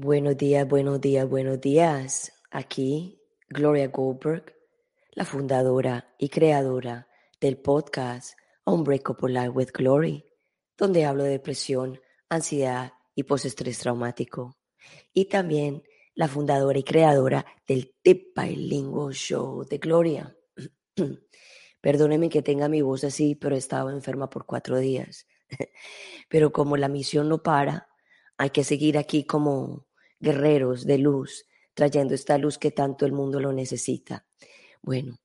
Buenos días, buenos días, buenos días. Aquí Gloria Goldberg, la fundadora y creadora del podcast Unbreakable Life with Glory, donde hablo de depresión, ansiedad y postestrés traumático. Y también la fundadora y creadora del Tip Bilingual Show de Gloria. Perdóneme que tenga mi voz así, pero he estado enferma por cuatro días. pero como la misión no para, hay que seguir aquí como guerreros de luz, trayendo esta luz que tanto el mundo lo necesita. Bueno,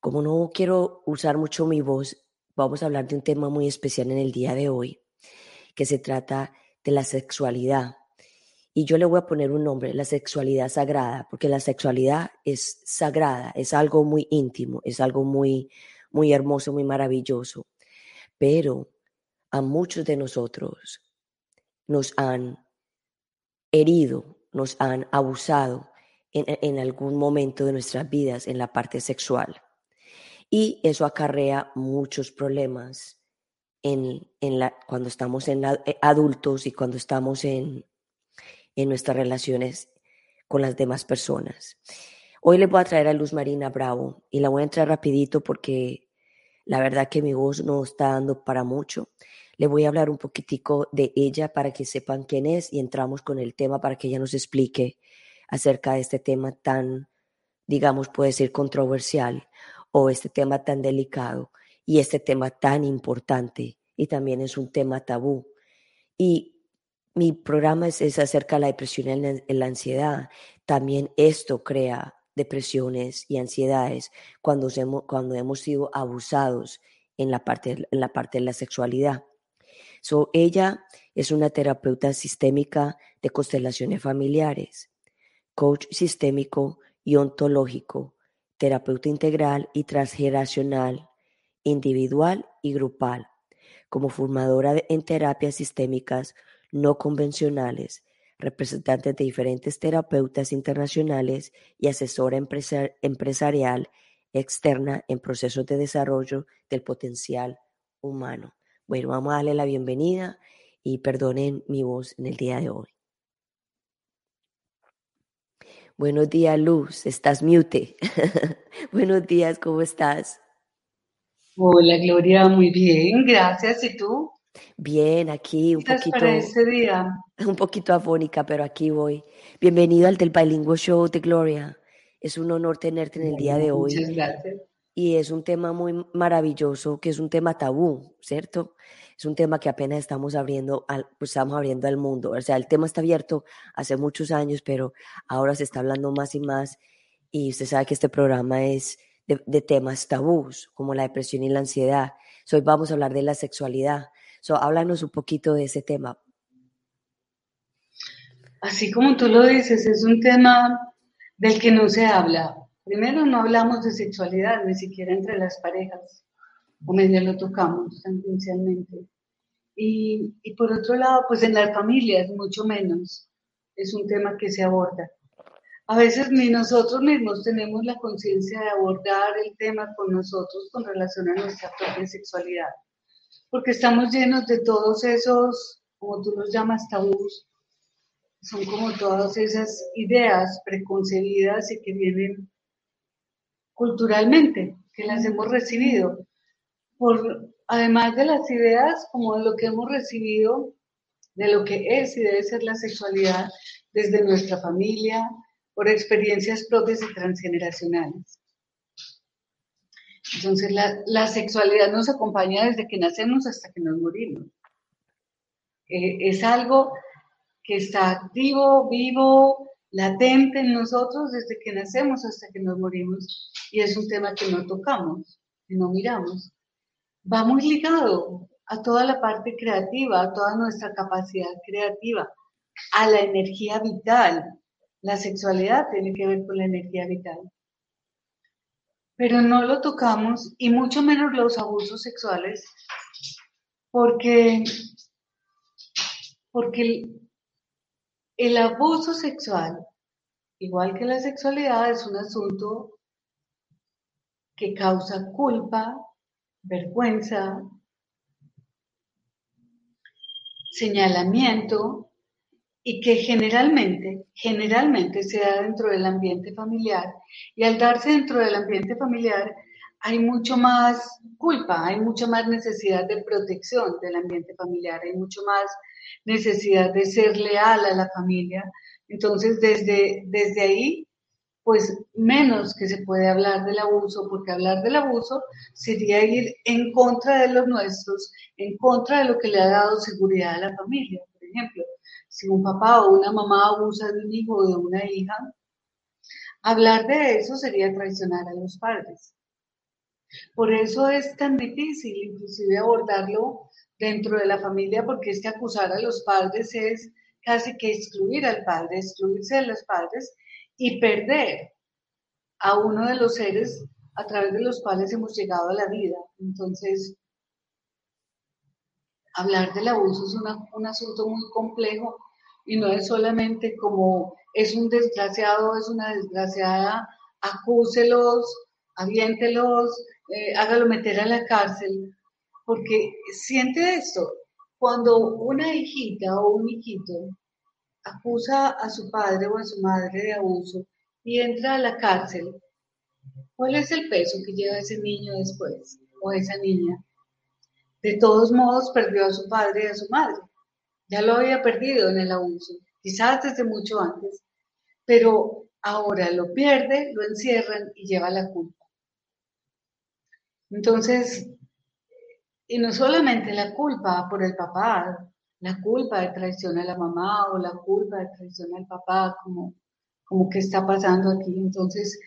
como no quiero usar mucho mi voz, vamos a hablar de un tema muy especial en el día de hoy, que se trata de la sexualidad. Y yo le voy a poner un nombre, la sexualidad sagrada, porque la sexualidad es sagrada, es algo muy íntimo, es algo muy, muy hermoso, muy maravilloso. Pero a muchos de nosotros nos han herido, nos han abusado en, algún momento de nuestras vidas en la parte sexual. Y eso acarrea muchos problemas en, la, cuando estamos en eh, adultos y cuando estamos en, en nuestras relaciones con las demás personas. Hoy les voy a traer a Luz Marina Bravo y la voy a entrar rapidito porque la verdad que mi voz no está dando para mucho. Le voy a hablar un poquitico de ella para que sepan quién es y entramos con el tema para que ella nos explique acerca de este tema tan, digamos, puede ser controversial o este tema tan delicado y este tema tan importante y también es un tema tabú. Y mi programa es, acerca de la depresión y la ansiedad. También esto crea depresiones y ansiedades cuando hemos, cuando hemos sido abusados en la parte, en la parte de la sexualidad. So, ella es una terapeuta sistémica de constelaciones familiares, coach sistémico y ontológico, terapeuta integral y transgeneracional, individual y grupal, como formadora en terapias sistémicas no convencionales, representante de diferentes terapeutas internacionales y asesora empresarial externa en procesos de desarrollo del potencial humano. Bueno, vamos a darle la bienvenida y perdonen mi voz en el día de hoy. Buenos días, Luz. Estás mute. Buenos días, ¿cómo estás? Hola, Gloria, muy bien, gracias. ¿Y tú? Bien, aquí un poquito. Para día? Un poquito afónica, pero aquí voy. Bienvenido al del Bilingual Show de Gloria. Es un honor tenerte en el día de hoy. Muchas gracias y es un tema muy maravilloso, que es un tema tabú, ¿cierto? Es un tema que apenas estamos abriendo al, pues estamos abriendo al mundo. O sea, el tema está abierto hace muchos años, pero ahora se está hablando más y más. Y usted sabe que este programa es de, temas tabús, como la depresión y la ansiedad. hoy vamos a hablar de la sexualidad. So, háblanos un poquito de ese tema. Así como tú lo dices, es un tema del que no se habla. Primero, no hablamos de sexualidad, ni siquiera entre las parejas, o medio lo tocamos tangencialmente. Y, y por otro lado, pues en las familias, mucho menos, es un tema que se aborda. A veces ni nosotros mismos tenemos la conciencia de abordar el tema con nosotros con relación a nuestra propia sexualidad, porque estamos llenos de todos esos, como tú los llamas, tabús, son como todas esas ideas preconcebidas y que vienen culturalmente, que las hemos recibido, por, además de las ideas, como de lo que hemos recibido de lo que es y debe ser la sexualidad desde nuestra familia, por experiencias propias y transgeneracionales. Entonces, la, sexualidad nos acompaña desde que nacemos hasta que nos morimos. Eh, es algo que está activo, vivo, latente en nosotros desde que nacemos hasta que nos morimos y es un tema que no tocamos, que no miramos. Va muy ligado a toda la parte creativa, a toda nuestra capacidad creativa, a la energía vital. La sexualidad tiene que ver con la energía vital. Pero no lo tocamos y mucho menos los abusos sexuales porque, porque el abuso sexual, igual que la sexualidad, es un asunto que causa culpa, vergüenza, señalamiento y que generalmente, generalmente se da dentro del ambiente familiar. Y al darse dentro del ambiente familiar hay mucho más culpa, hay mucha más necesidad de protección del ambiente familiar, hay mucho más necesidad de ser leal a la familia. Entonces, desde, desde ahí, pues menos que se puede hablar del abuso, porque hablar del abuso sería ir en contra de los nuestros, en contra de lo que le ha dado seguridad a la familia. Por ejemplo, si un papá o una mamá abusa de un hijo o de una hija, hablar de eso sería traicionar a los padres. Por eso es tan difícil inclusive abordarlo dentro de la familia, porque es que acusar a los padres es casi que excluir al padre, excluirse de los padres y perder a uno de los seres a través de los cuales hemos llegado a la vida. Entonces, hablar del abuso es un asunto muy complejo y no es solamente como es un desgraciado, es una desgraciada, acúselos, aviéntelos, eh, hágalo meter a la cárcel, porque siente esto, cuando una hijita o un hijito acusa a su padre o a su madre de abuso y entra a la cárcel, ¿cuál es el peso que lleva ese niño después o esa niña? De todos modos perdió a su padre y a su madre. Ya lo había perdido en el abuso, quizás desde mucho antes, pero ahora lo pierde, lo encierran y lleva la culpa. Entonces, y no solamente la culpa por el papá, la culpa de traición a la mamá o la culpa de traición al papá, como, como que está pasando aquí. Entonces,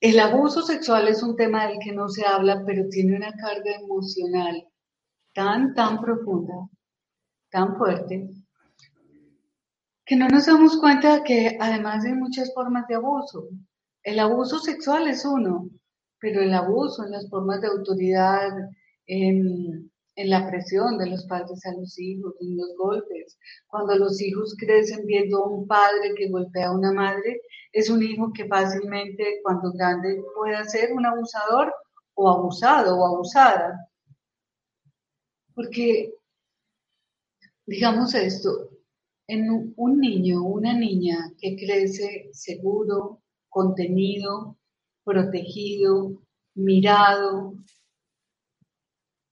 el abuso sexual es un tema del que no se habla, pero tiene una carga emocional tan, tan profunda, tan fuerte, que no nos damos cuenta que además hay muchas formas de abuso. El abuso sexual es uno, pero el abuso en las formas de autoridad, en, la presión de los padres a los hijos, en los golpes. Cuando los hijos crecen viendo a un padre que golpea a una madre, es un hijo que fácilmente cuando grande puede ser un abusador o abusado o abusada. Porque, digamos esto, en un niño una niña que crece seguro, contenido, protegido, mirado.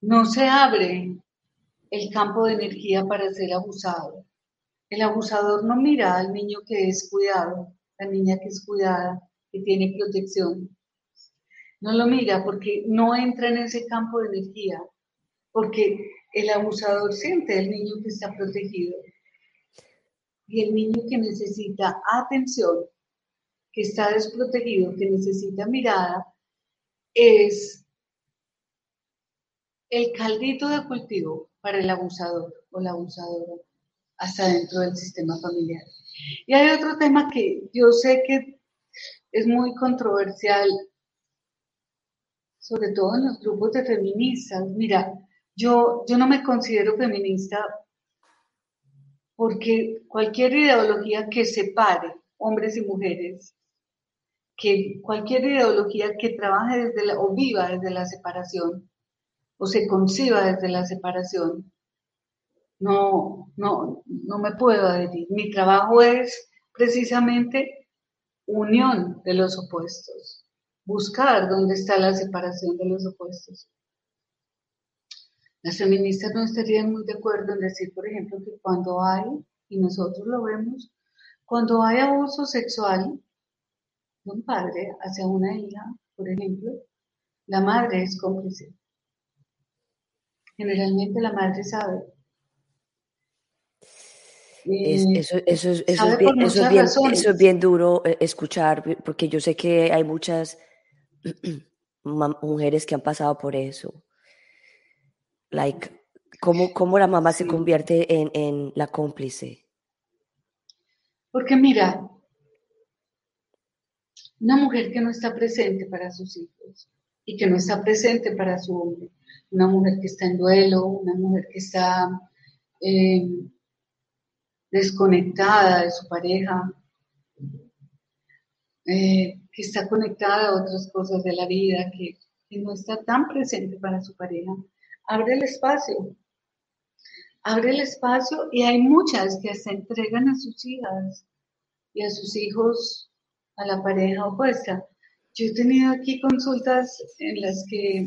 No se abre el campo de energía para ser abusado. El abusador no mira al niño que es cuidado, la niña que es cuidada, que tiene protección. No lo mira porque no entra en ese campo de energía, porque el abusador siente el niño que está protegido y el niño que necesita atención que está desprotegido, que necesita mirada, es el caldito de cultivo para el abusador o la abusadora hasta dentro del sistema familiar. Y hay otro tema que yo sé que es muy controversial, sobre todo en los grupos de feministas. Mira, yo, yo no me considero feminista porque cualquier ideología que separe hombres y mujeres que cualquier ideología que trabaje desde la, o viva desde la separación o se conciba desde la separación, no, no, no me puedo adherir. Mi trabajo es precisamente unión de los opuestos, buscar dónde está la separación de los opuestos. Las feministas no estarían muy de acuerdo en decir, por ejemplo, que cuando hay, y nosotros lo vemos, cuando hay abuso sexual, un padre hacia una hija, por ejemplo, la madre es cómplice. Generalmente la madre sabe. eso, es bien, duro eh, escuchar, porque yo sé que hay muchas mujeres que han pasado por eso. Like, ¿cómo, cómo la mamá se convierte en, en la cómplice? Porque mira, una mujer que no está presente para sus hijos y que no está presente para su hombre. Una mujer que está en duelo, una mujer que está eh, desconectada de su pareja, eh, que está conectada a otras cosas de la vida, que, que no está tan presente para su pareja. Abre el espacio, abre el espacio y hay muchas que se entregan a sus hijas y a sus hijos a la pareja opuesta. Yo he tenido aquí consultas en las que,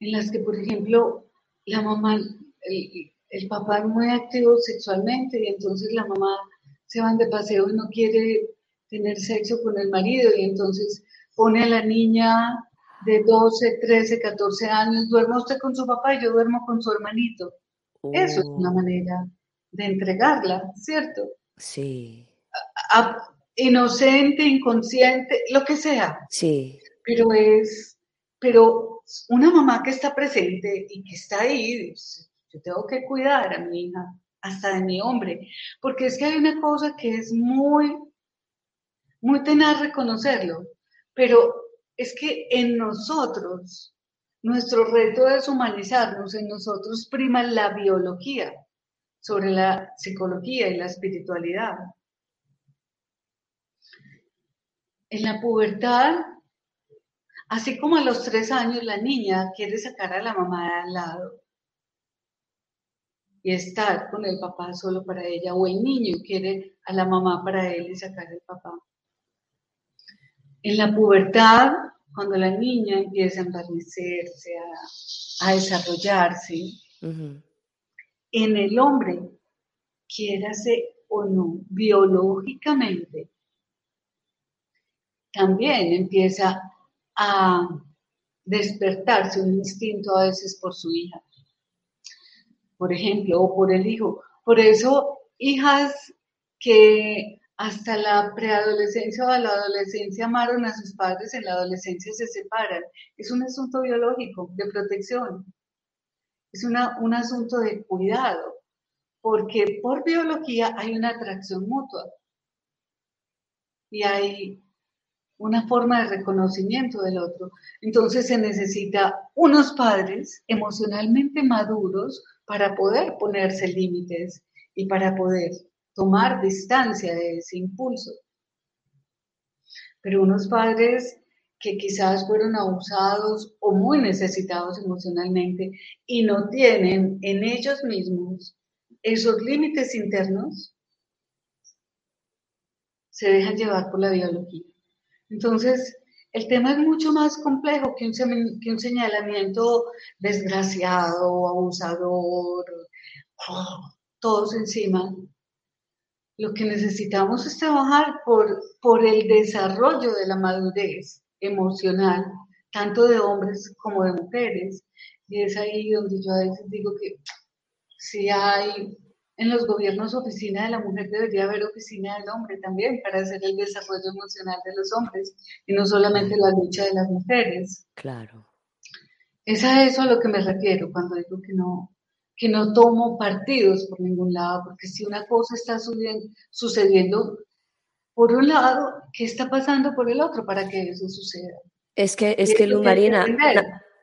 en las que, por ejemplo, la mamá, el, el papá es muy activo sexualmente y entonces la mamá se van de paseo y no quiere tener sexo con el marido y entonces pone a la niña de 12, 13, 14 años, duerma usted con su papá y yo duermo con su hermanito. Eso es una oh. manera de entregarla, ¿cierto? Sí. inocente, inconsciente, lo que sea. Sí. Pero es, pero una mamá que está presente y que está ahí, yo tengo que cuidar a mi hija, hasta de mi hombre, porque es que hay una cosa que es muy, muy tenaz reconocerlo, pero es que en nosotros, nuestro reto es humanizarnos, en nosotros prima la biología sobre la psicología y la espiritualidad. En la pubertad, así como a los tres años la niña quiere sacar a la mamá de al lado y estar con el papá solo para ella, o el niño quiere a la mamá para él y sacar al papá. En la pubertad, cuando la niña empieza a envanecerse, a, desarrollarse, en el hombre, quiérase o no, biológicamente, también empieza a despertarse un instinto a veces por su hija, por ejemplo, o por el hijo. Por eso, hijas que hasta la preadolescencia o la adolescencia amaron a sus padres, en la adolescencia se separan. Es un asunto biológico, de protección. Es una, un asunto de cuidado, porque por biología hay una atracción mutua y hay una forma de reconocimiento del otro. Entonces se necesita unos padres emocionalmente maduros para poder ponerse límites y para poder tomar distancia de ese impulso. Pero unos padres que quizás fueron abusados o muy necesitados emocionalmente y no tienen en ellos mismos esos límites internos, se dejan llevar por la biología. Entonces, el tema es mucho más complejo que un, que un señalamiento desgraciado, abusador, todos encima. Lo que necesitamos es trabajar por, por el desarrollo de la madurez emocional, tanto de hombres como de mujeres. Y es ahí donde yo a veces digo que si hay en los gobiernos oficina de la mujer, debería haber oficina del hombre también para hacer el desarrollo emocional de los hombres y no solamente la lucha de las mujeres. Claro. Es a eso a lo que me refiero cuando digo que no, que no tomo partidos por ningún lado, porque si una cosa está sucediendo por un lado, ¿qué está pasando por el otro para que eso suceda? Es que, es que, Luz Marina,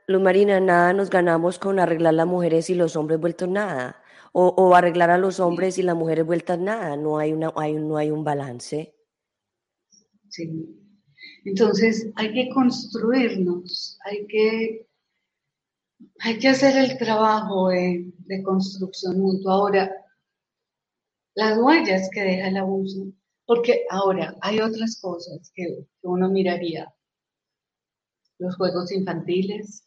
Marina, nada nos ganamos con arreglar las mujeres y los hombres vueltos nada o, arreglar a los hombres y las mujeres vueltas nada, no hay, una, hay, no hay un balance. Sí. Entonces hay que construirnos, hay que, hay que hacer el trabajo de, construcción mutua. Ahora, las huellas que deja el abuso, porque ahora hay otras cosas que, que uno miraría. Los juegos infantiles.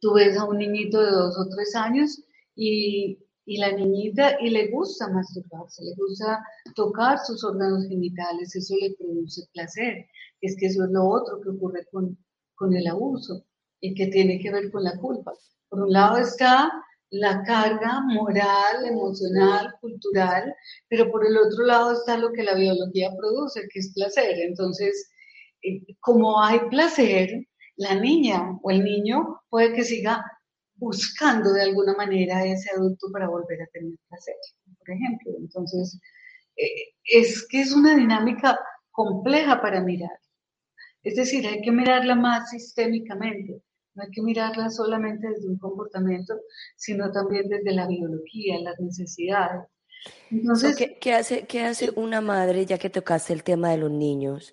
Tú ves a un niñito de dos o tres años y, la niñita, y le gusta masturbarse, le gusta tocar sus órganos genitales, eso le produce placer. Es que eso es lo otro que ocurre con, con el abuso y que tiene que ver con la culpa. Por un lado está la carga moral, emocional, cultural, pero por el otro lado está lo que la biología produce, que es placer. Entonces, eh, como hay placer, la niña o el niño puede que siga buscando de alguna manera a ese adulto para volver a tener placer, por ejemplo. Entonces, eh, es que es una dinámica compleja para mirar. Es decir, hay que mirarla más sistémicamente, no hay que mirarla solamente desde un comportamiento, sino también desde la biología, las necesidades. Entonces, ¿qué, hace, ¿Qué hace una madre, ya que tocaste el tema de los niños?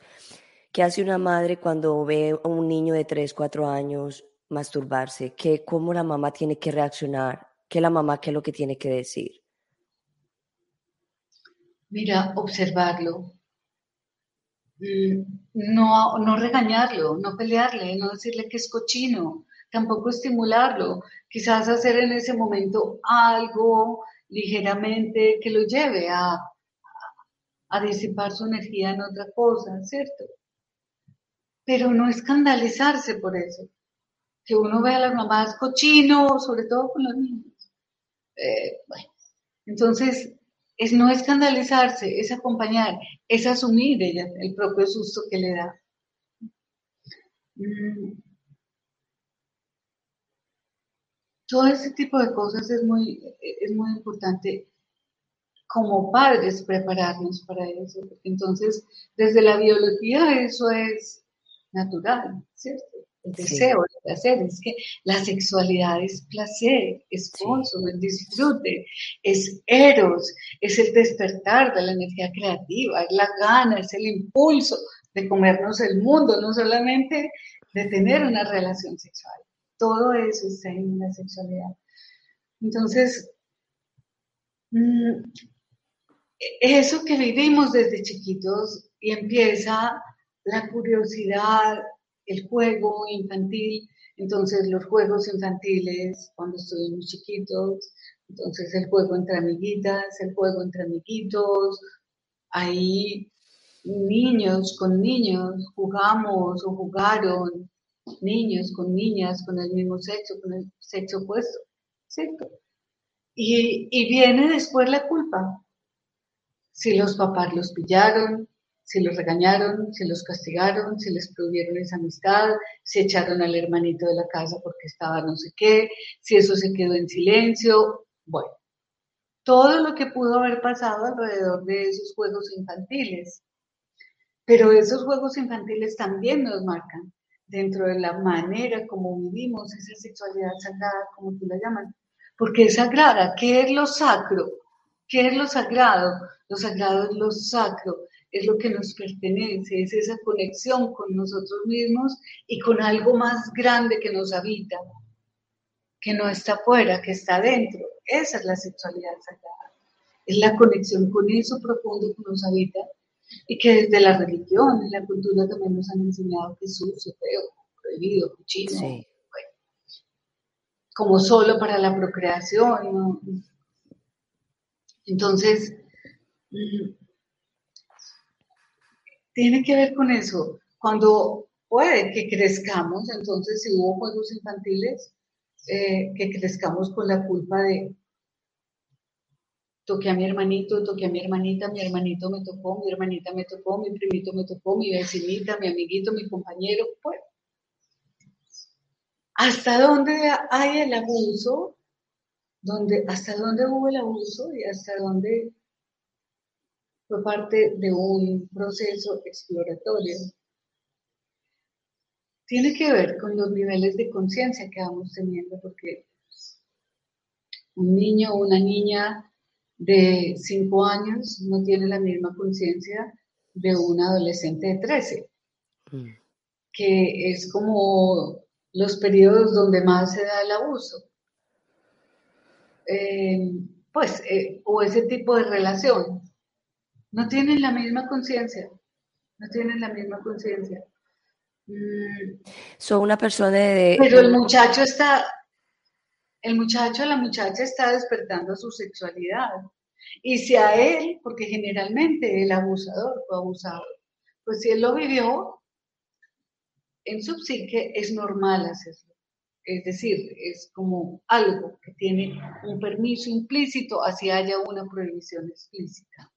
¿Qué hace una madre cuando ve a un niño de 3, 4 años masturbarse? ¿Qué, ¿Cómo la mamá tiene que reaccionar? ¿Qué la mamá, qué es lo que tiene que decir? Mira, observarlo. No, no regañarlo, no pelearle, no decirle que es cochino, tampoco estimularlo. Quizás hacer en ese momento algo ligeramente que lo lleve a, a disipar su energía en otra cosa, ¿cierto? Pero no escandalizarse por eso. Que uno vea a las mamás cochino, sobre todo con los niños. Eh, bueno, entonces, es no escandalizarse, es acompañar, es asumir ella el propio susto que le da. Mm. Todo ese tipo de cosas es muy, es muy importante como padres prepararnos para eso, entonces desde la biología eso es natural, ¿cierto? El deseo, el placer, es que la sexualidad es placer, es gozo, es disfrute, es eros, es el despertar de la energía creativa, es la gana, es el impulso de comernos el mundo, no solamente de tener una relación sexual. Todo eso está en la sexualidad. Entonces, mm, eso que vivimos desde chiquitos y empieza la curiosidad, el juego infantil, entonces los juegos infantiles cuando estuvimos chiquitos, entonces el juego entre amiguitas, el juego entre amiguitos, ahí niños con niños jugamos o jugaron, niños con niñas con el mismo sexo, con el sexo opuesto, ¿cierto? Y, y viene después la culpa. Si los papás los pillaron, si los regañaron, si los castigaron, si les prohibieron esa amistad, si echaron al hermanito de la casa porque estaba no sé qué, si eso se quedó en silencio, bueno, todo lo que pudo haber pasado alrededor de esos juegos infantiles. Pero esos juegos infantiles también nos marcan dentro de la manera como vivimos esa sexualidad sagrada, como tú la llamas, porque es sagrada. ¿Qué es lo sacro? ¿Qué es lo sagrado? Lo sagrado es lo sacro, es lo que nos pertenece, es esa conexión con nosotros mismos y con algo más grande que nos habita, que no está afuera, que está dentro. Esa es la sexualidad sagrada. Es la conexión con eso profundo que nos habita y que desde la religión y la cultura también nos han enseñado que es sucio, feo, prohibido, cochino, como solo para la procreación. Entonces, mm, tiene que ver con eso. Cuando puede que crezcamos, entonces si hubo juegos infantiles, eh, que crezcamos con la culpa de toqué a mi hermanito, toqué a mi hermanita, mi hermanito me tocó, mi hermanita me tocó, mi primito me tocó, mi vecinita, mi amiguito, mi compañero, pues. ¿Hasta dónde hay el abuso? ¿Dónde, ¿Hasta dónde hubo el abuso y hasta dónde fue parte de un proceso exploratorio. Tiene que ver con los niveles de conciencia que vamos teniendo, porque un niño o una niña de 5 años no tiene la misma conciencia de un adolescente de 13, mm. que es como los periodos donde más se da el abuso. Eh, pues, eh, o ese tipo de relación no tienen la misma conciencia, no tienen la misma conciencia. Mm. Son una persona de... Pero el muchacho está, el muchacho, la muchacha está despertando su sexualidad. Y si a él, porque generalmente el abusador fue abusado, pues si él lo vivió, en su psique es normal hacerlo. Es decir, es como algo que tiene un permiso implícito, así haya una prohibición explícita.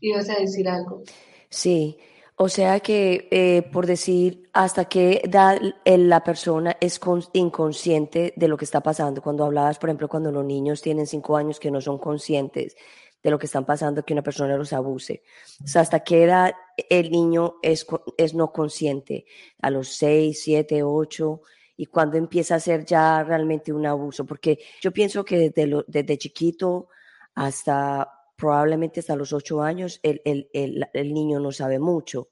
¿Ibas a decir algo? Sí, o sea que, eh, por decir, hasta qué edad la persona es inconsciente de lo que está pasando. Cuando hablabas, por ejemplo, cuando los niños tienen cinco años que no son conscientes de lo que están pasando, que una persona los abuse. O sea, hasta qué edad el niño es, es no consciente. A los seis, siete, ocho. Y cuando empieza a ser ya realmente un abuso. Porque yo pienso que desde, lo, desde chiquito hasta probablemente hasta los ocho años el, el, niño no sabe mucho.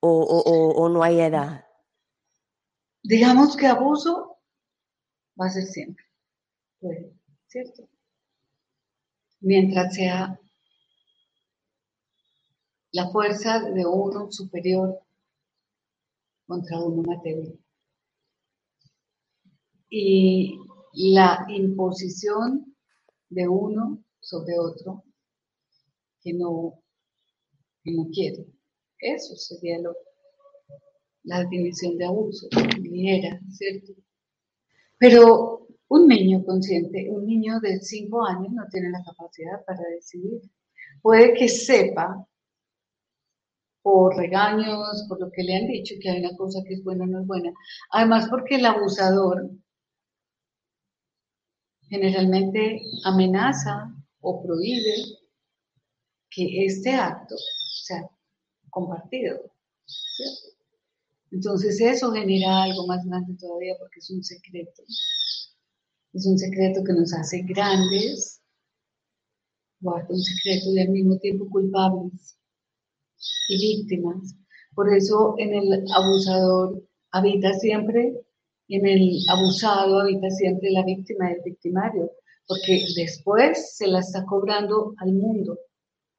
O, no hay edad. Digamos que abuso va a ser siempre. ¿Cierto? Mientras sea la fuerza de uno superior contra uno material. Y la imposición de uno sobre otro que no, que no quiere. Eso sería lo, la definición de abuso, era, ¿cierto? Pero un niño consciente, un niño de 5 años no tiene la capacidad para decidir. Puede que sepa por regaños, por lo que le han dicho, que hay una cosa que es buena o no es buena. Además, porque el abusador generalmente amenaza o prohíbe que este acto sea compartido. Entonces eso genera algo más grande todavía porque es un secreto. Es un secreto que nos hace grandes, guarda un secreto y al mismo tiempo culpables y víctimas. Por eso en el abusador habita siempre, en el abusado habita siempre la víctima del victimario, porque después se la está cobrando al mundo,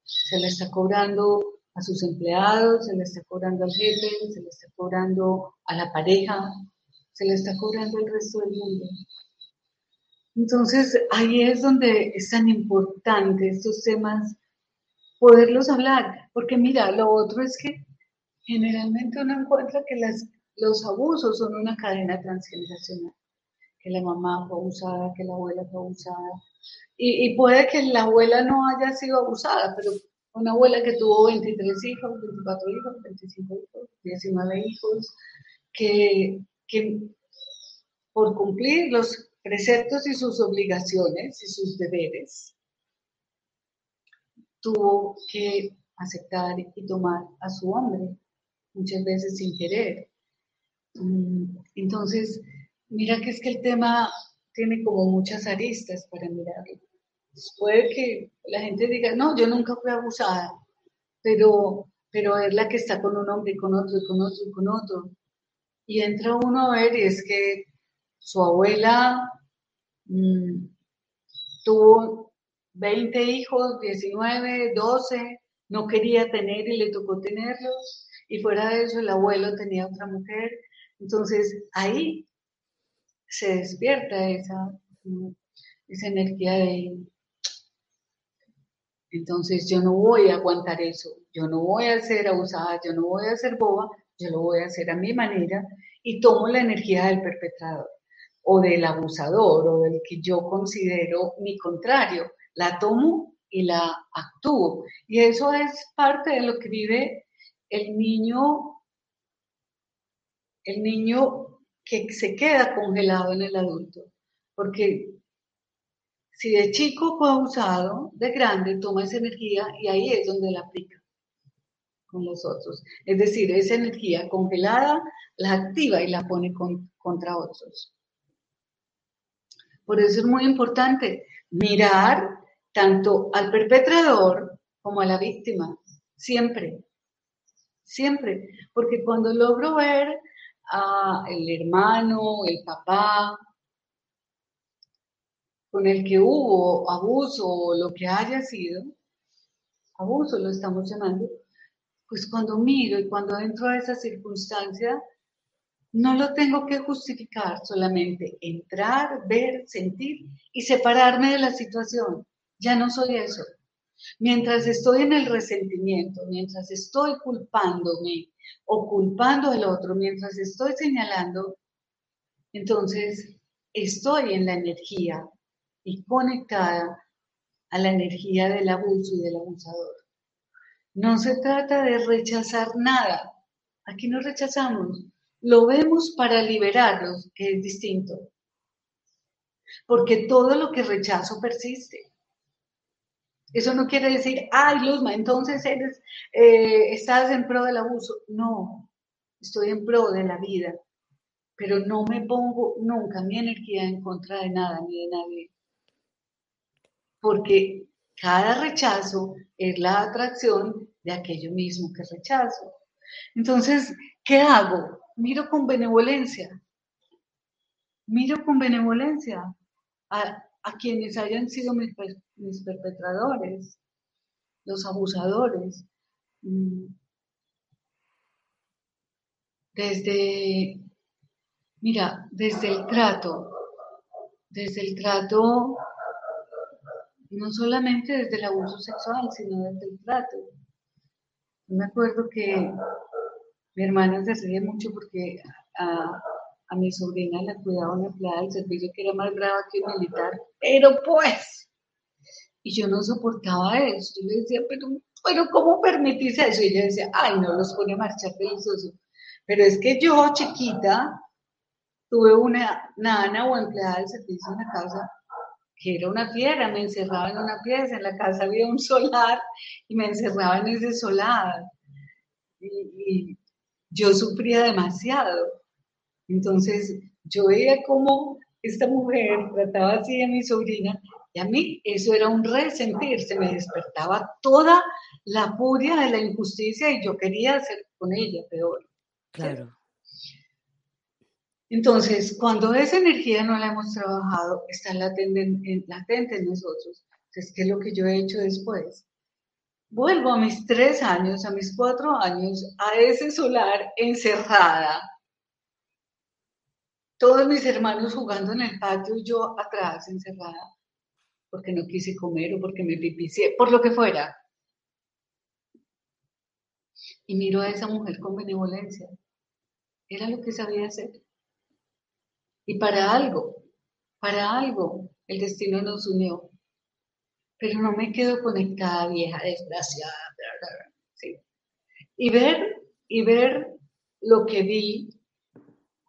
se la está cobrando a sus empleados, se la está cobrando al jefe, se la está cobrando a la pareja, se la está cobrando al resto del mundo. Entonces ahí es donde es tan importante estos temas poderlos hablar, porque mira, lo otro es que generalmente uno encuentra que los abusos son una cadena transgeneracional, que la mamá fue abusada, que la abuela fue abusada, y, puede que la abuela no haya sido abusada, pero una abuela que tuvo 23 hijos, 24 hijos, 25 hijos, 19 hijos, que, que por cumplir los preceptos y sus obligaciones y sus deberes, tuvo que aceptar y tomar a su hombre, muchas veces sin querer. Mm, entonces, mira que es que el tema tiene como muchas aristas para mirarlo. Puede que la gente diga, no, yo nunca fui abusada, pero, pero es la que está con un hombre y con otro y con otro y con otro. Y entra uno a ver y es que su abuela mm, tuvo 20 hijos, 19, 12, no quería tener y le tocó tenerlos, y fuera de eso el abuelo tenía otra mujer. Entonces ahí se despierta esa, esa energía de... Entonces yo no voy a aguantar eso, yo no voy a ser abusada, yo no voy a ser boba, yo lo voy a hacer a mi manera y tomo la energía del perpetrador o del abusador o del que yo considero mi contrario la tomo y la actúo. Y eso es parte de lo que vive el niño, el niño que se queda congelado en el adulto. Porque si de chico fue abusado, de grande toma esa energía y ahí es donde la aplica con los otros. Es decir, esa energía congelada la activa y la pone contra otros. Por eso es muy importante mirar tanto al perpetrador como a la víctima, siempre, siempre, porque cuando logro ver a el hermano, el papá, con el que hubo abuso o lo que haya sido, abuso lo estamos llamando, pues cuando miro y cuando entro a esa circunstancia, no lo tengo que justificar, solamente entrar, ver, sentir y separarme de la situación. Ya no soy eso. Mientras estoy en el resentimiento, mientras estoy culpándome o culpando al otro, mientras estoy señalando, entonces estoy en la energía y conectada a la energía del abuso y del abusador. No se trata de rechazar nada. Aquí no rechazamos. Lo vemos para liberarlos, que es distinto. Porque todo lo que rechazo persiste. Eso no quiere decir, ay, Luzma, entonces eres, eh, estás en pro del abuso. No, estoy en pro de la vida, pero no me pongo nunca mi energía en contra de nada ni de nadie. porque cada rechazo es la atracción de aquello mismo que rechazo. Entonces, ¿qué hago? Miro con benevolencia. Miro con benevolencia a, quienes hayan sido mis, perpetradores, los abusadores. Mm. Desde, mira, desde el trato, desde el trato no solamente desde el abuso sexual, sino desde el trato. me acuerdo que mi hermana se ríe mucho porque a, mi sobrina la cuidaba una empleada del servicio que era más brava que un militar, pero pues, y yo no soportaba eso, yo le decía, pero, pero ¿cómo permitís eso? Y ella decía, ay, no los pone a marchar delicioso. Pero es que yo, chiquita, tuve una nana o empleada del servicio en la casa que era una fiera, me encerraba en una pieza, en la casa había un solar y me encerraba en ese solar. Y, yo sufría demasiado. Entonces yo veía cómo esta mujer trataba así a mi sobrina y a mí eso era un resentir, se me despertaba toda la furia de la injusticia y yo quería hacer con ella peor. Claro. Entonces, cuando esa energía no la hemos trabajado, está latente en, latente en nosotros. Entonces, ¿qué es lo que yo he hecho después? Vuelvo a mis tres años, a mis cuatro años, a ese solar encerrada. Todos mis hermanos jugando en el patio y yo atrás encerrada, porque no quise comer o porque me pipicié, por lo que fuera. Y miro a esa mujer con benevolencia. Era lo que sabía hacer. Y para algo, para algo, el destino nos unió. Pero no me quedo conectada, vieja desgraciada. Y ver, y ver lo que vi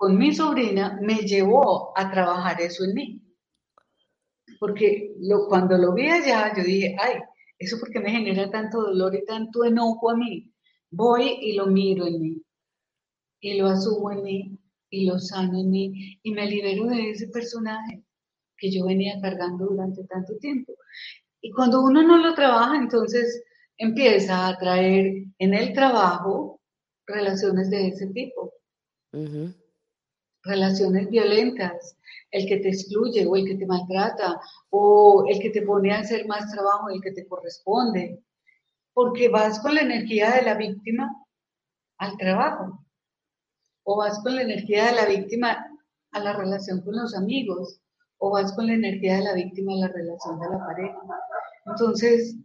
con mi sobrina me llevó a trabajar eso en mí. Porque lo, cuando lo vi allá, yo dije, ay, eso porque me genera tanto dolor y tanto enojo a mí. Voy y lo miro en mí. Y lo asumo en mí y lo sano en mí y me libero de ese personaje que yo venía cargando durante tanto tiempo. Y cuando uno no lo trabaja, entonces empieza a traer en el trabajo relaciones de ese tipo. Relaciones violentas, el que te excluye o el que te maltrata o el que te pone a hacer más trabajo el que te corresponde. Porque vas con la energía de la víctima al trabajo o vas con la energía de la víctima a la relación con los amigos, o vas con la energía de la víctima a la relación de la pareja. Entonces,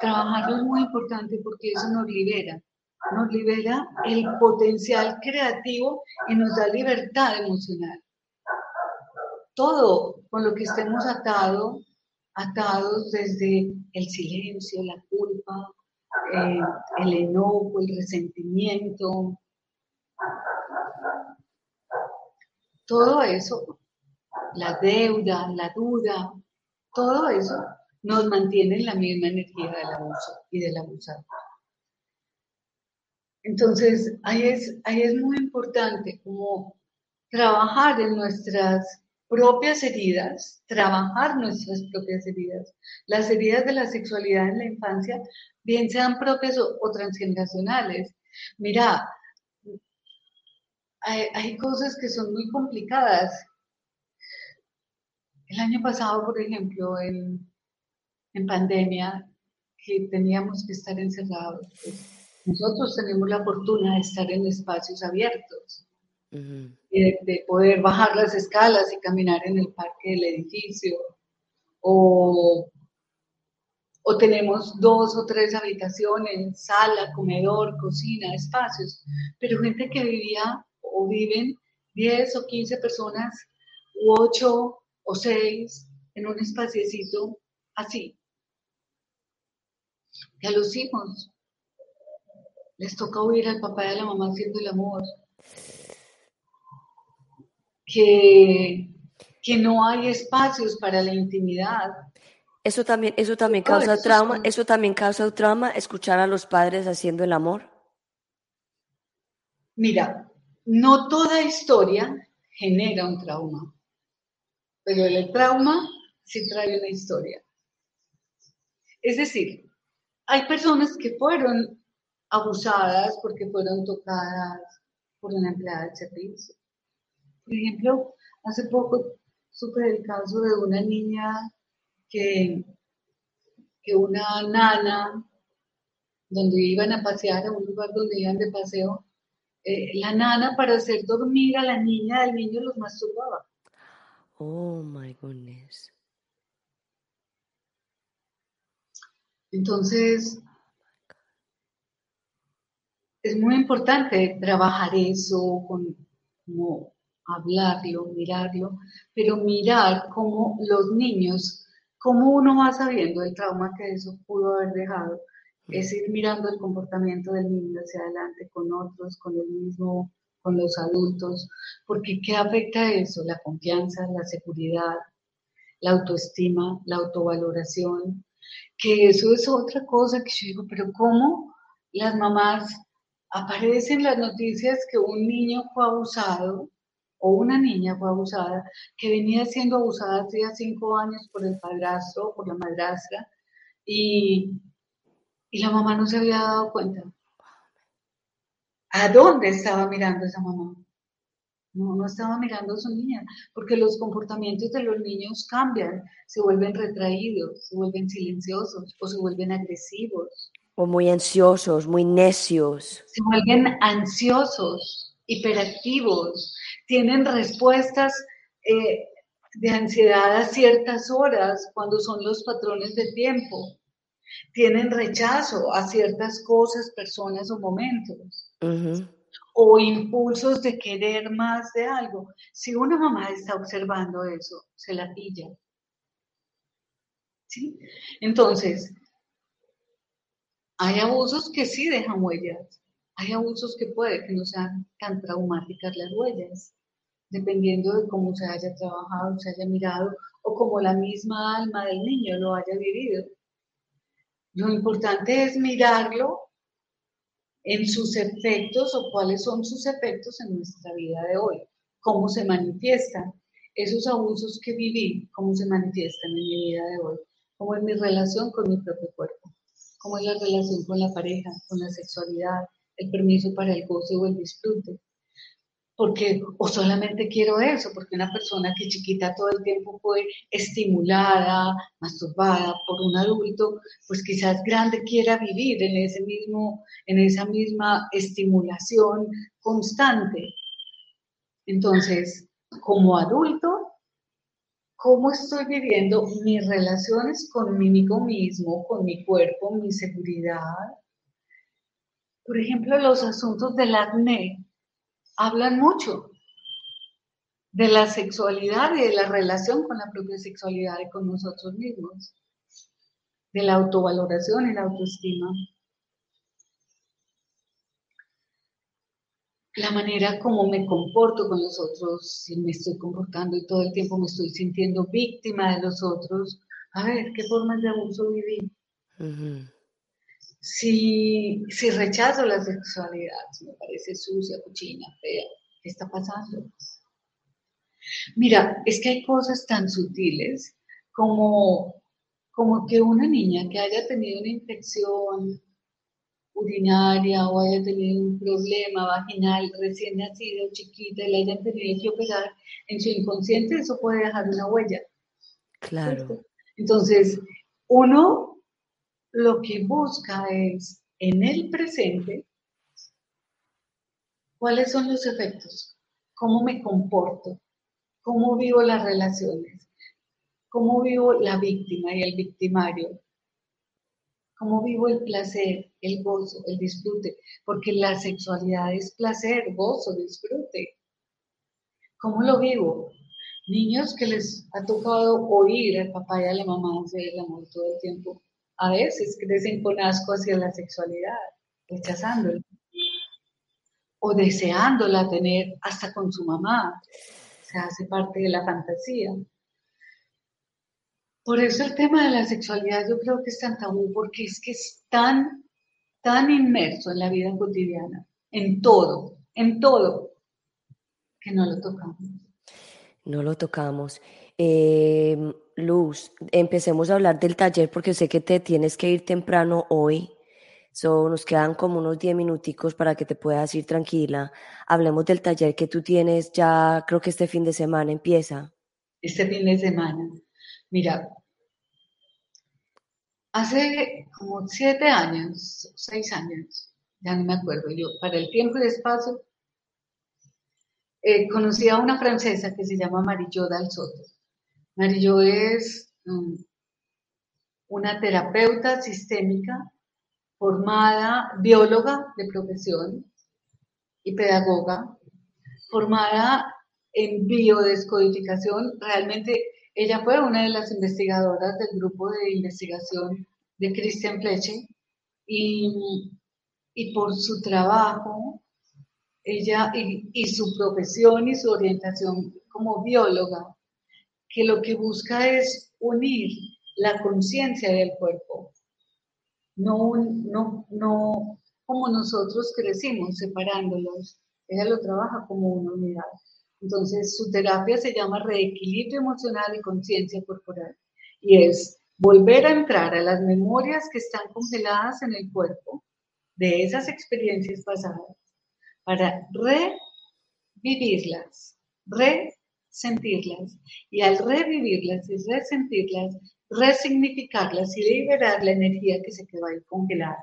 trabajarlo es muy importante porque eso nos libera, nos libera el potencial creativo y nos da libertad emocional. Todo con lo que estemos atados, atados desde el silencio, la culpa, eh, el enojo, el resentimiento, todo eso, la deuda, la duda, todo eso nos mantiene en la misma energía del abuso y del abusador. Entonces, ahí es, ahí es muy importante como trabajar en nuestras propias heridas, trabajar nuestras propias heridas, las heridas de la sexualidad en la infancia, bien sean propias o, o transgeneracionales. Mira, hay, cosas que son muy complicadas. El año pasado, por ejemplo, en, pandemia, que teníamos que estar encerrados, pues, nosotros tenemos la fortuna de estar en espacios abiertos y de, poder bajar las escalas y caminar en el parque del edificio. O, o tenemos dos o tres habitaciones, sala, comedor, cocina, espacios. Pero gente que vivía o viven 10 o 15 personas u 8 o 6 en un espaciecito así. Y a los hijos les toca oír al papá y a la mamá haciendo el amor. Que, que no hay espacios para la intimidad. Eso también, eso también causa trauma, eso también causa trauma escuchar a los padres haciendo el amor. Mira, no toda historia genera un trauma, pero el trauma sí trae una historia. Es decir, hay personas que fueron abusadas porque fueron tocadas por una empleada de servicio. Por ejemplo, hace poco supe el caso de una niña que, que una nana, donde iban a pasear, a un lugar donde iban de paseo, eh, la nana para hacer dormir a la niña del niño los masturbaba. Oh my goodness. Entonces, es muy importante trabajar eso, con, como hablarlo, mirarlo, pero mirar cómo los niños, cómo uno va sabiendo el trauma que eso pudo haber dejado, es ir mirando el comportamiento del niño hacia adelante con otros, con el mismo, con los adultos, porque ¿qué afecta eso? La confianza, la seguridad, la autoestima, la autovaloración, que eso es otra cosa que yo digo, pero ¿cómo las mamás aparecen las noticias que un niño fue abusado o una niña fue abusada, que venía siendo abusada hace cinco años por el padrastro por la madrastra, y, y la mamá no se había dado cuenta? ¿A dónde estaba mirando esa mamá? No, no estaba mirando a su niña, porque los comportamientos de los niños cambian, se vuelven retraídos, se vuelven silenciosos o se vuelven agresivos. O muy ansiosos, muy necios. Se vuelven ansiosos, hiperactivos, tienen respuestas eh, de ansiedad a ciertas horas cuando son los patrones de tiempo. Tienen rechazo a ciertas cosas, personas o momentos o impulsos de querer más de algo. Si una mamá está observando eso, se la pilla. ¿Sí? Entonces, hay abusos que sí dejan huellas. Hay abusos que puede que no sean tan traumáticas las huellas, dependiendo de cómo se haya trabajado, se haya mirado o cómo la misma alma del niño lo haya vivido. Lo importante es mirarlo en sus efectos o cuáles son sus efectos en nuestra vida de hoy, cómo se manifiestan esos abusos que viví, cómo se manifiestan en mi vida de hoy, cómo es mi relación con mi propio cuerpo, cómo es la relación con la pareja, con la sexualidad, el permiso para el goce o el disfrute, porque o solamente quiero eso, porque una persona que chiquita todo el tiempo fue estimulada, masturbada por un adulto, pues quizás grande quiera vivir en ese mismo, en esa misma estimulación constante. Entonces, como adulto, ¿cómo estoy viviendo mis relaciones conmigo mismo, con mi cuerpo, mi seguridad? Por ejemplo, los asuntos del acné hablan mucho de la sexualidad y de la relación con la propia sexualidad y con nosotros mismos, de la autovaloración y la autoestima. La manera como me comporto con los otros, si me estoy comportando y todo el tiempo me estoy sintiendo víctima de los otros, a ver, ¿qué formas de abuso viví? Si, si rechazo la sexualidad, si me parece sucia, cochina, fea, ¿qué está pasando? Mira, es que hay cosas tan sutiles como, como que una niña que haya tenido una infección urinaria o haya tenido un problema vaginal recién nacido, chiquita, y le hayan tenido que operar, en su inconsciente eso puede dejar una huella. Claro. Entonces, uno lo que busca es en el presente cuáles son los efectos, cómo me comporto, cómo vivo las relaciones, cómo vivo la víctima y el victimario, cómo vivo el placer, el gozo, el disfrute, porque la sexualidad es placer, gozo, disfrute. ¿Cómo lo vivo? Niños que les ha tocado oír al papá y a la mamá hacer el amor todo el tiempo, a veces crecen con asco hacia la sexualidad, rechazándola o deseándola tener hasta con su mamá. Se hace parte de la fantasía. Por eso el tema de la sexualidad yo creo que es tan tabú, porque es que es tan, tan inmerso en la vida cotidiana, en todo, en todo, que no lo tocamos. No lo tocamos. Em, Luz, empecemos a hablar del taller porque sé que te tienes que ir temprano hoy. So, nos quedan como unos 10 minuticos para que te puedas ir tranquila. Hablemos del taller que tú tienes ya, creo que este fin de semana empieza. Este fin de semana. Mira, hace como siete años, seis años, ya no me acuerdo yo, para el tiempo y espacio, eh, conocí a una francesa que se llama Marillo Dal Soto. Marillo es um, una terapeuta sistémica formada, bióloga de profesión y pedagoga, formada en biodescodificación. Realmente ella fue una de las investigadoras del grupo de investigación de Christian Fleche y, y por su trabajo ella y, su profesión y su orientación como bióloga, que lo que busca es unir la conciencia del cuerpo, no, no, no como nosotros crecimos separándolos, ella lo trabaja como una unidad. Entonces su terapia se llama reequilibrio emocional y conciencia corporal y es volver a entrar a las memorias que están congeladas en el cuerpo de esas experiencias pasadas para revivirlas, resentirlas. Y al revivirlas y resentirlas, resignificarlas y liberar la energía que se quedó ahí congelada.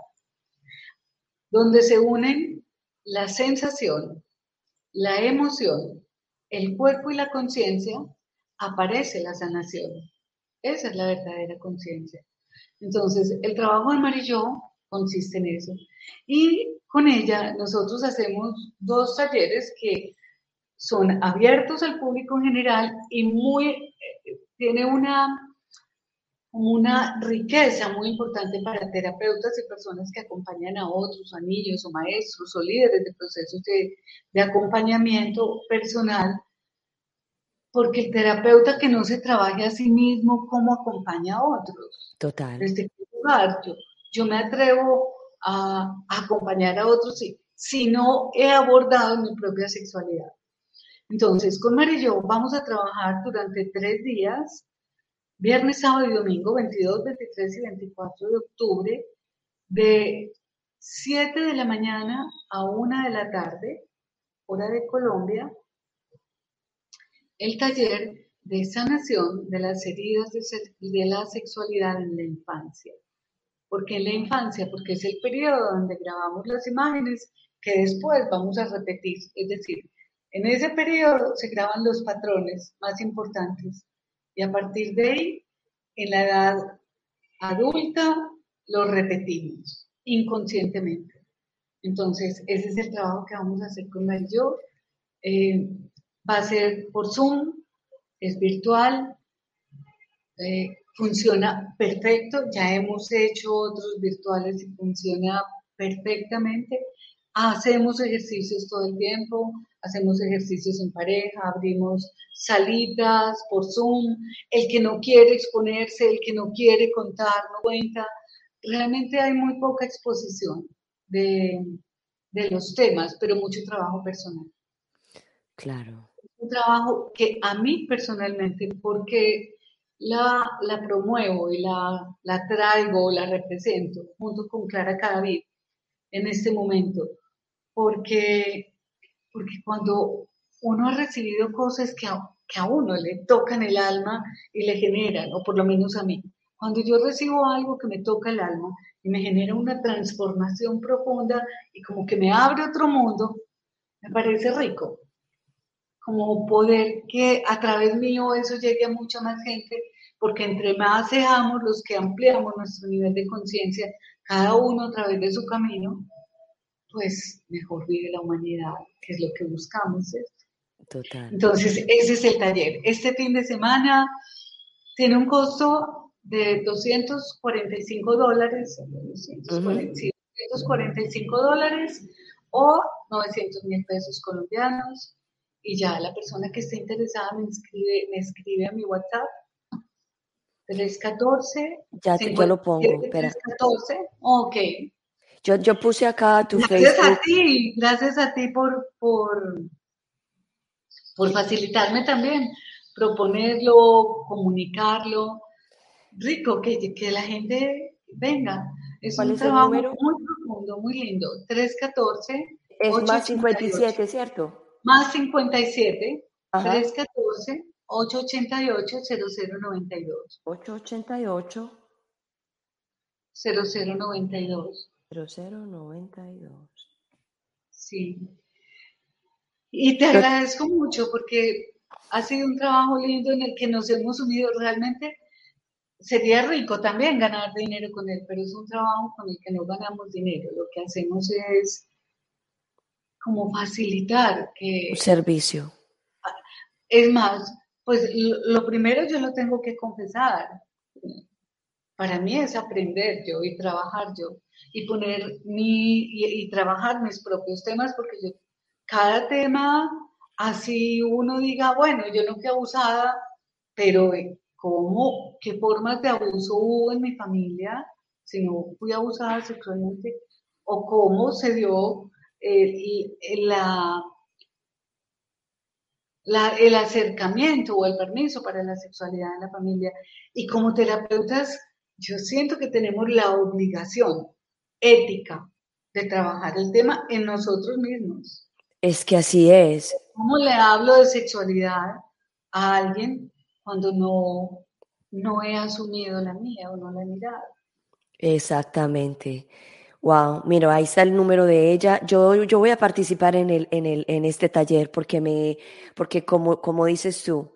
Donde se unen la sensación, la emoción, el cuerpo y la conciencia, aparece la sanación. Esa es la verdadera conciencia. Entonces, el trabajo de Amarillo consiste en eso. Y con ella nosotros hacemos dos talleres que son abiertos al público en general y muy, eh, tiene una, una riqueza muy importante para terapeutas y personas que acompañan a otros, a niños o maestros o líderes de procesos de, de acompañamiento personal, porque el terapeuta que no se trabaje a sí mismo, ¿cómo acompaña a otros? Total. Desde qué lugar yo, yo me atrevo a, acompañar a otros si, no he abordado mi propia sexualidad. Entonces, con Marillo vamos a trabajar durante tres días, viernes, sábado y domingo, 22, 23 y 24 de octubre, de 7 de la mañana a 1 de la tarde, hora de Colombia, el taller de sanación de las heridas de la sexualidad en la infancia. ¿Por qué en la infancia? Porque es el periodo donde grabamos las imágenes que después vamos a repetir. Es decir, en ese periodo se graban los patrones más importantes y a partir de ahí, en la edad adulta, los repetimos inconscientemente. Entonces, ese es el trabajo que vamos a hacer con Mario. Eh, va a ser por Zoom, es virtual. Eh, funciona perfecto, ya hemos hecho otros virtuales y funciona perfectamente. Hacemos ejercicios todo el tiempo, hacemos ejercicios en pareja, abrimos salidas por Zoom, el que no quiere exponerse, el que no quiere contar, no cuenta. Realmente hay muy poca exposición de, de los temas, pero mucho trabajo personal. Claro. Un trabajo que a mí personalmente, porque la, la promuevo y la, la traigo, la represento junto con Clara Cadavid en este momento, porque, porque cuando uno ha recibido cosas que a, que a uno le tocan el alma y le generan, o por lo menos a mí, cuando yo recibo algo que me toca el alma y me genera una transformación profunda y como que me abre otro mundo, me parece rico. Como poder que a través mío eso llegue a mucha más gente, porque entre más seamos los que ampliamos nuestro nivel de conciencia, cada uno a través de su camino, pues mejor vive la humanidad, que es lo que buscamos. Total. Entonces, ese es el taller. Este fin de semana tiene un costo de 245 dólares, 245 dólares o 900 mil pesos colombianos y ya la persona que esté interesada me escribe, me escribe a mi WhatsApp 314. Ya, yo lo pongo, espera. 314, ok. Yo, yo puse acá tu gracias Facebook. Gracias a ti, gracias a ti por, por, por facilitarme también, proponerlo, comunicarlo. Rico, que, que la gente venga. Es un trabajo muy profundo, muy lindo. 314. Es más 57, ¿cierto? Más 57. 314 888 0092. 888 0092. 0092. Sí. Y te agradezco mucho porque ha sido un trabajo lindo en el que nos hemos unido. Realmente sería rico también ganar dinero con él, pero es un trabajo con el que no ganamos dinero. Lo que hacemos es como facilitar que... Un servicio. Es más, pues lo primero yo lo tengo que confesar. Para mí es aprender yo y trabajar yo y poner mi y, trabajar mis propios temas porque yo cada tema así uno diga bueno yo no fui abusada pero cómo qué formas de abuso hubo en mi familia si no fui abusada sexualmente o cómo se dio eh, la el acercamiento o el permiso para la sexualidad en la familia. Y como terapeutas, yo siento que tenemos la obligación ética de trabajar el tema en nosotros mismos. Es que así es. ¿Cómo le hablo de sexualidad a alguien cuando no, no he asumido la mía o no la he mirado? Exactamente. Wow, mira, ahí está el número de ella. Yo, yo voy a participar en, el, en, el, en este taller porque, me, porque como, como dices tú,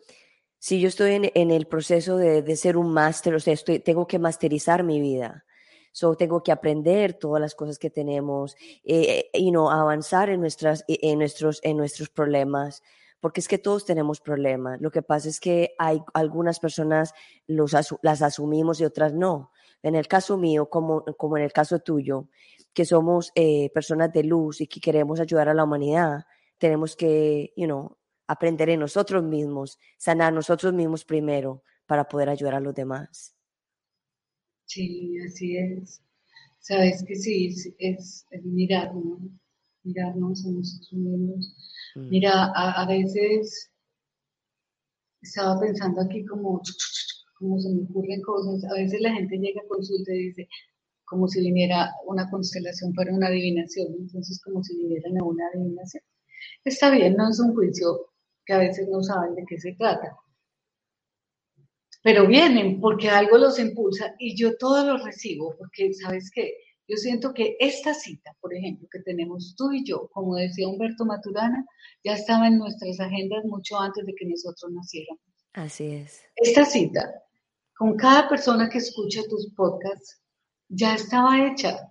si yo estoy en, el proceso de, ser un máster, o sea, tengo que masterizar mi vida. So, tengo que aprender todas las cosas que tenemos, eh, y no avanzar en, nuestras, en, nuestros, en nuestros problemas, porque es que todos tenemos problemas. Lo que pasa es que hay algunas personas los, las asumimos y otras no en el caso mío, como, como en el caso tuyo, que somos eh, personas de luz y que queremos ayudar a la humanidad, tenemos que, you know, aprender en nosotros mismos, sanar nosotros mismos primero para poder ayudar a los demás. Sí, así es. Sabes que sí, es, es mirarnos, mirarnos a nosotros mismos. Mm. Mira, a, a veces estaba pensando aquí como como se me ocurren cosas. A veces la gente llega a consulta y dice, como si viniera una constelación para una adivinación, entonces como si vinieran a una adivinación. Está bien, no es un juicio que a veces no saben de qué se trata. Pero vienen porque algo los impulsa y yo todo lo recibo porque, ¿sabes qué? Yo siento que esta cita, por ejemplo, que tenemos tú y yo, como decía Humberto Maturana, ya estaba en nuestras agendas mucho antes de que nosotros naciéramos. Así es. Esta cita con cada persona que escucha tus podcasts ya estaba hecha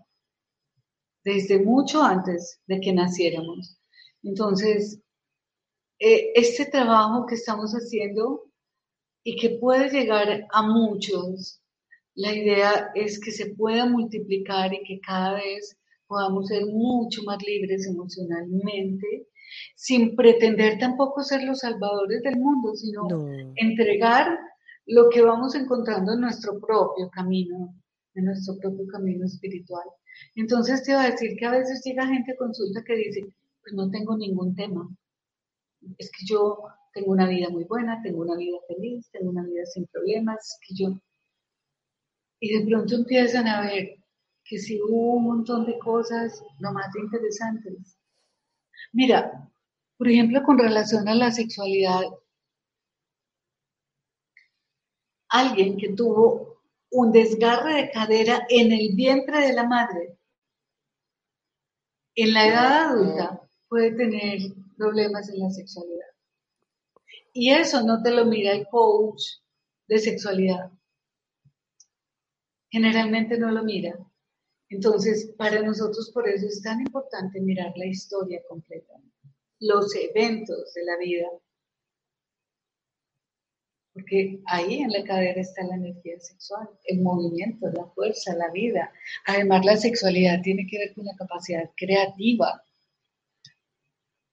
desde mucho antes de que naciéramos. Entonces, eh, este trabajo que estamos haciendo y que puede llegar a muchos, la idea es que se pueda multiplicar y que cada vez podamos ser mucho más libres emocionalmente, sin pretender tampoco ser los salvadores del mundo, sino entregar lo que vamos encontrando en nuestro propio camino, en nuestro propio camino espiritual. Entonces te iba a decir que a veces llega gente a consulta que dice, pues no tengo ningún tema. Es que yo tengo una vida muy buena, tengo una vida feliz, tengo una vida sin problemas, que yo... Y de pronto empiezan a ver que si hubo un montón de cosas lo más interesantes. Mira, por ejemplo, con relación a la sexualidad, alguien que tuvo un desgarre de cadera en el vientre de la madre, en la edad adulta puede tener problemas en la sexualidad. Y eso no te lo mira el coach de sexualidad. Generalmente no lo mira. Entonces, para nosotros por eso es tan importante mirar la historia completa, los eventos de la vida, porque ahí en la cadera está la energía sexual, el movimiento, la fuerza, la vida. Además, la sexualidad tiene que ver con la capacidad creativa,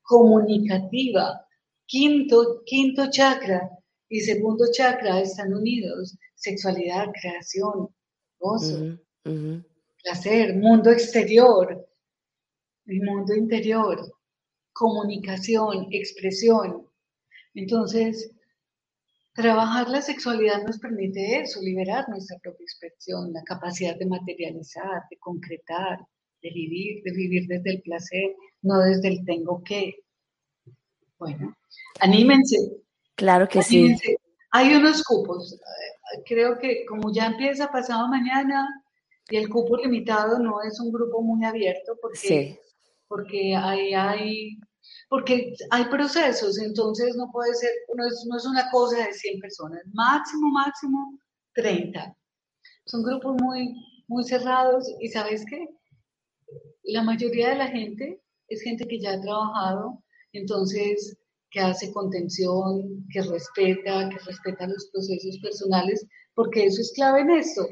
comunicativa. Quinto, quinto chakra y segundo chakra están unidos. Sexualidad, creación, gozo, placer, mundo exterior, el mundo interior, comunicación, expresión. Entonces, Trabajar la sexualidad nos permite eso, liberar nuestra propia expresión, la capacidad de materializar, de concretar, de vivir, de vivir desde el placer, no desde el tengo que. Bueno, anímense. Claro que sí. Hay unos cupos. Creo que como ya empieza pasado mañana y el cupo limitado no es un grupo muy abierto porque, porque hay, hay porque hay procesos, entonces no puede ser, no es, no es una cosa de 100 personas, máximo, máximo 30. Son grupos muy, muy cerrados y sabes qué, la mayoría de la gente es gente que ya ha trabajado, entonces que hace contención, que respeta, que respeta los procesos personales, porque eso es clave en esto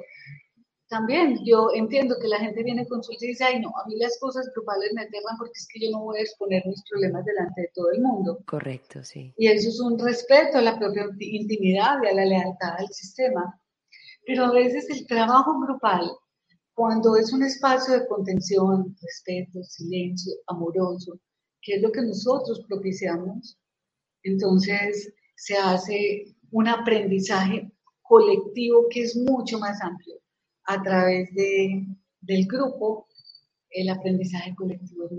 también yo entiendo que la gente viene con y dice, ay no, a mí las cosas grupales me aterran porque es que yo no voy a exponer mis problemas delante de todo el mundo. Correcto, sí. Y eso es un respeto a la propia intimidad y a la lealtad al sistema. Pero a veces el trabajo grupal, cuando es un espacio de contención, respeto, silencio, amoroso, que es lo que nosotros propiciamos, entonces se hace un aprendizaje colectivo que es mucho más amplio a través de, del grupo el aprendizaje colectivo de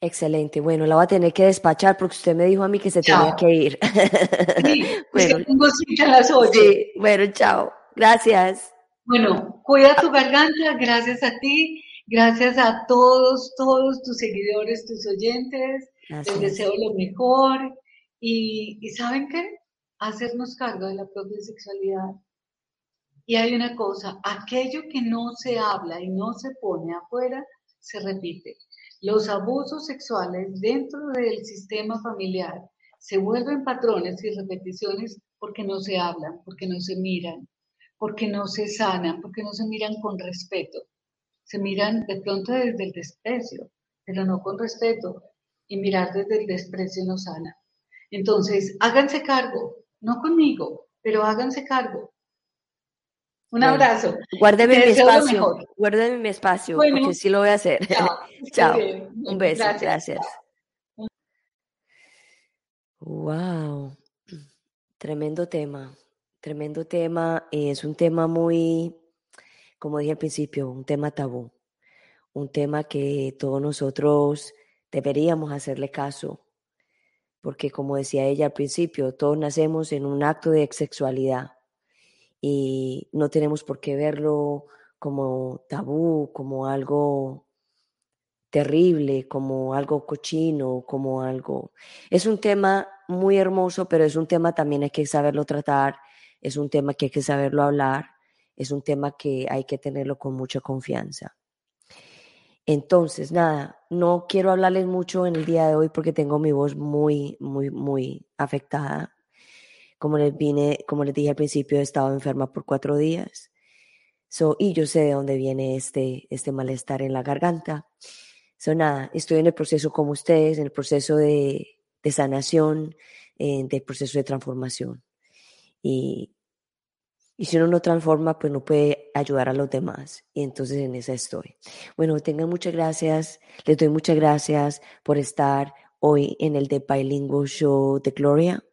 Excelente. Bueno, la voy a tener que despachar porque usted me dijo a mí que se tenía que ir. Sí, bueno, tengo cita a las 8. Sí, bueno, chao. Gracias. Bueno, cuida tu garganta. Gracias a ti. Gracias a todos, todos tus seguidores, tus oyentes. Les deseo lo mejor. Y, y ¿saben qué? Hacernos cargo de la propia sexualidad y hay una cosa, aquello que no se habla y no se pone afuera, se repite. Los abusos sexuales dentro del sistema familiar se vuelven patrones y repeticiones porque no se hablan, porque no se miran, porque no se sanan, porque no se miran con respeto. Se miran de pronto desde el desprecio, pero no con respeto. Y mirar desde el desprecio no sana. Entonces, háganse cargo, no conmigo, pero háganse cargo. Un abrazo. Guárdeme mi espacio. Guárdeme mi espacio, porque sí lo voy a hacer. Chao. Un beso. Gracias. Wow. Tremendo tema. Tremendo tema. Es un tema muy, como dije al principio, un tema tabú. Un tema que todos nosotros deberíamos hacerle caso. Porque como decía ella al principio, todos nacemos en un acto de sexualidad y no tenemos por qué verlo como tabú, como algo terrible, como algo cochino, como algo... Es un tema muy hermoso, pero es un tema también hay que saberlo tratar, es un tema que hay que saberlo hablar, es un tema que hay que tenerlo con mucha confianza. Entonces, nada, no quiero hablarles mucho en el día de hoy porque tengo mi voz muy, muy, muy afectada. Como les, vine, como les dije al principio, he estado enferma por cuatro días. So, y yo sé de dónde viene este, este malestar en la garganta. So, nada, estoy en el proceso como ustedes, en el proceso de, sanación, en del proceso de transformación. Y, si uno no transforma, pues no puede ayudar a los demás. Y entonces en esa estoy. Bueno, tengan muchas gracias. Les doy muchas gracias por estar hoy en el The Bilingual Show de Gloria.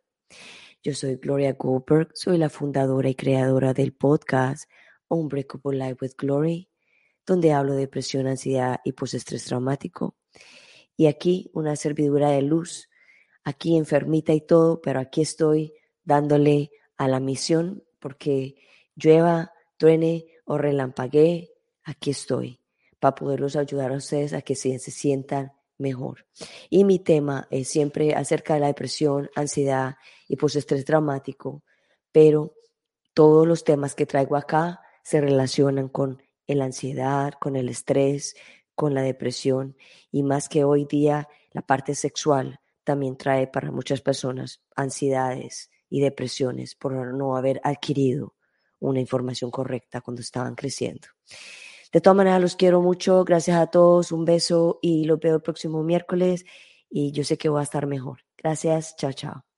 Yo soy Gloria Goldberg, soy la fundadora y creadora del podcast Unbreakable Life with Glory, donde hablo de depresión, ansiedad y postestrés traumático. Y aquí una servidura de luz, aquí enfermita y todo, pero aquí estoy dándole a la misión porque llueva, truene o relampaguee, aquí estoy para poderlos ayudar a ustedes a que se, se sientan mejor. Y mi tema es siempre acerca de la depresión, ansiedad y pues estrés traumático, pero todos los temas que traigo acá se relacionan con la ansiedad, con el estrés, con la depresión y más que hoy día la parte sexual también trae para muchas personas ansiedades y depresiones por no haber adquirido una información correcta cuando estaban creciendo. De todas maneras, los quiero mucho. Gracias a todos. Un beso y los veo el próximo miércoles. Y yo sé que voy a estar mejor. Gracias. Chao, chao.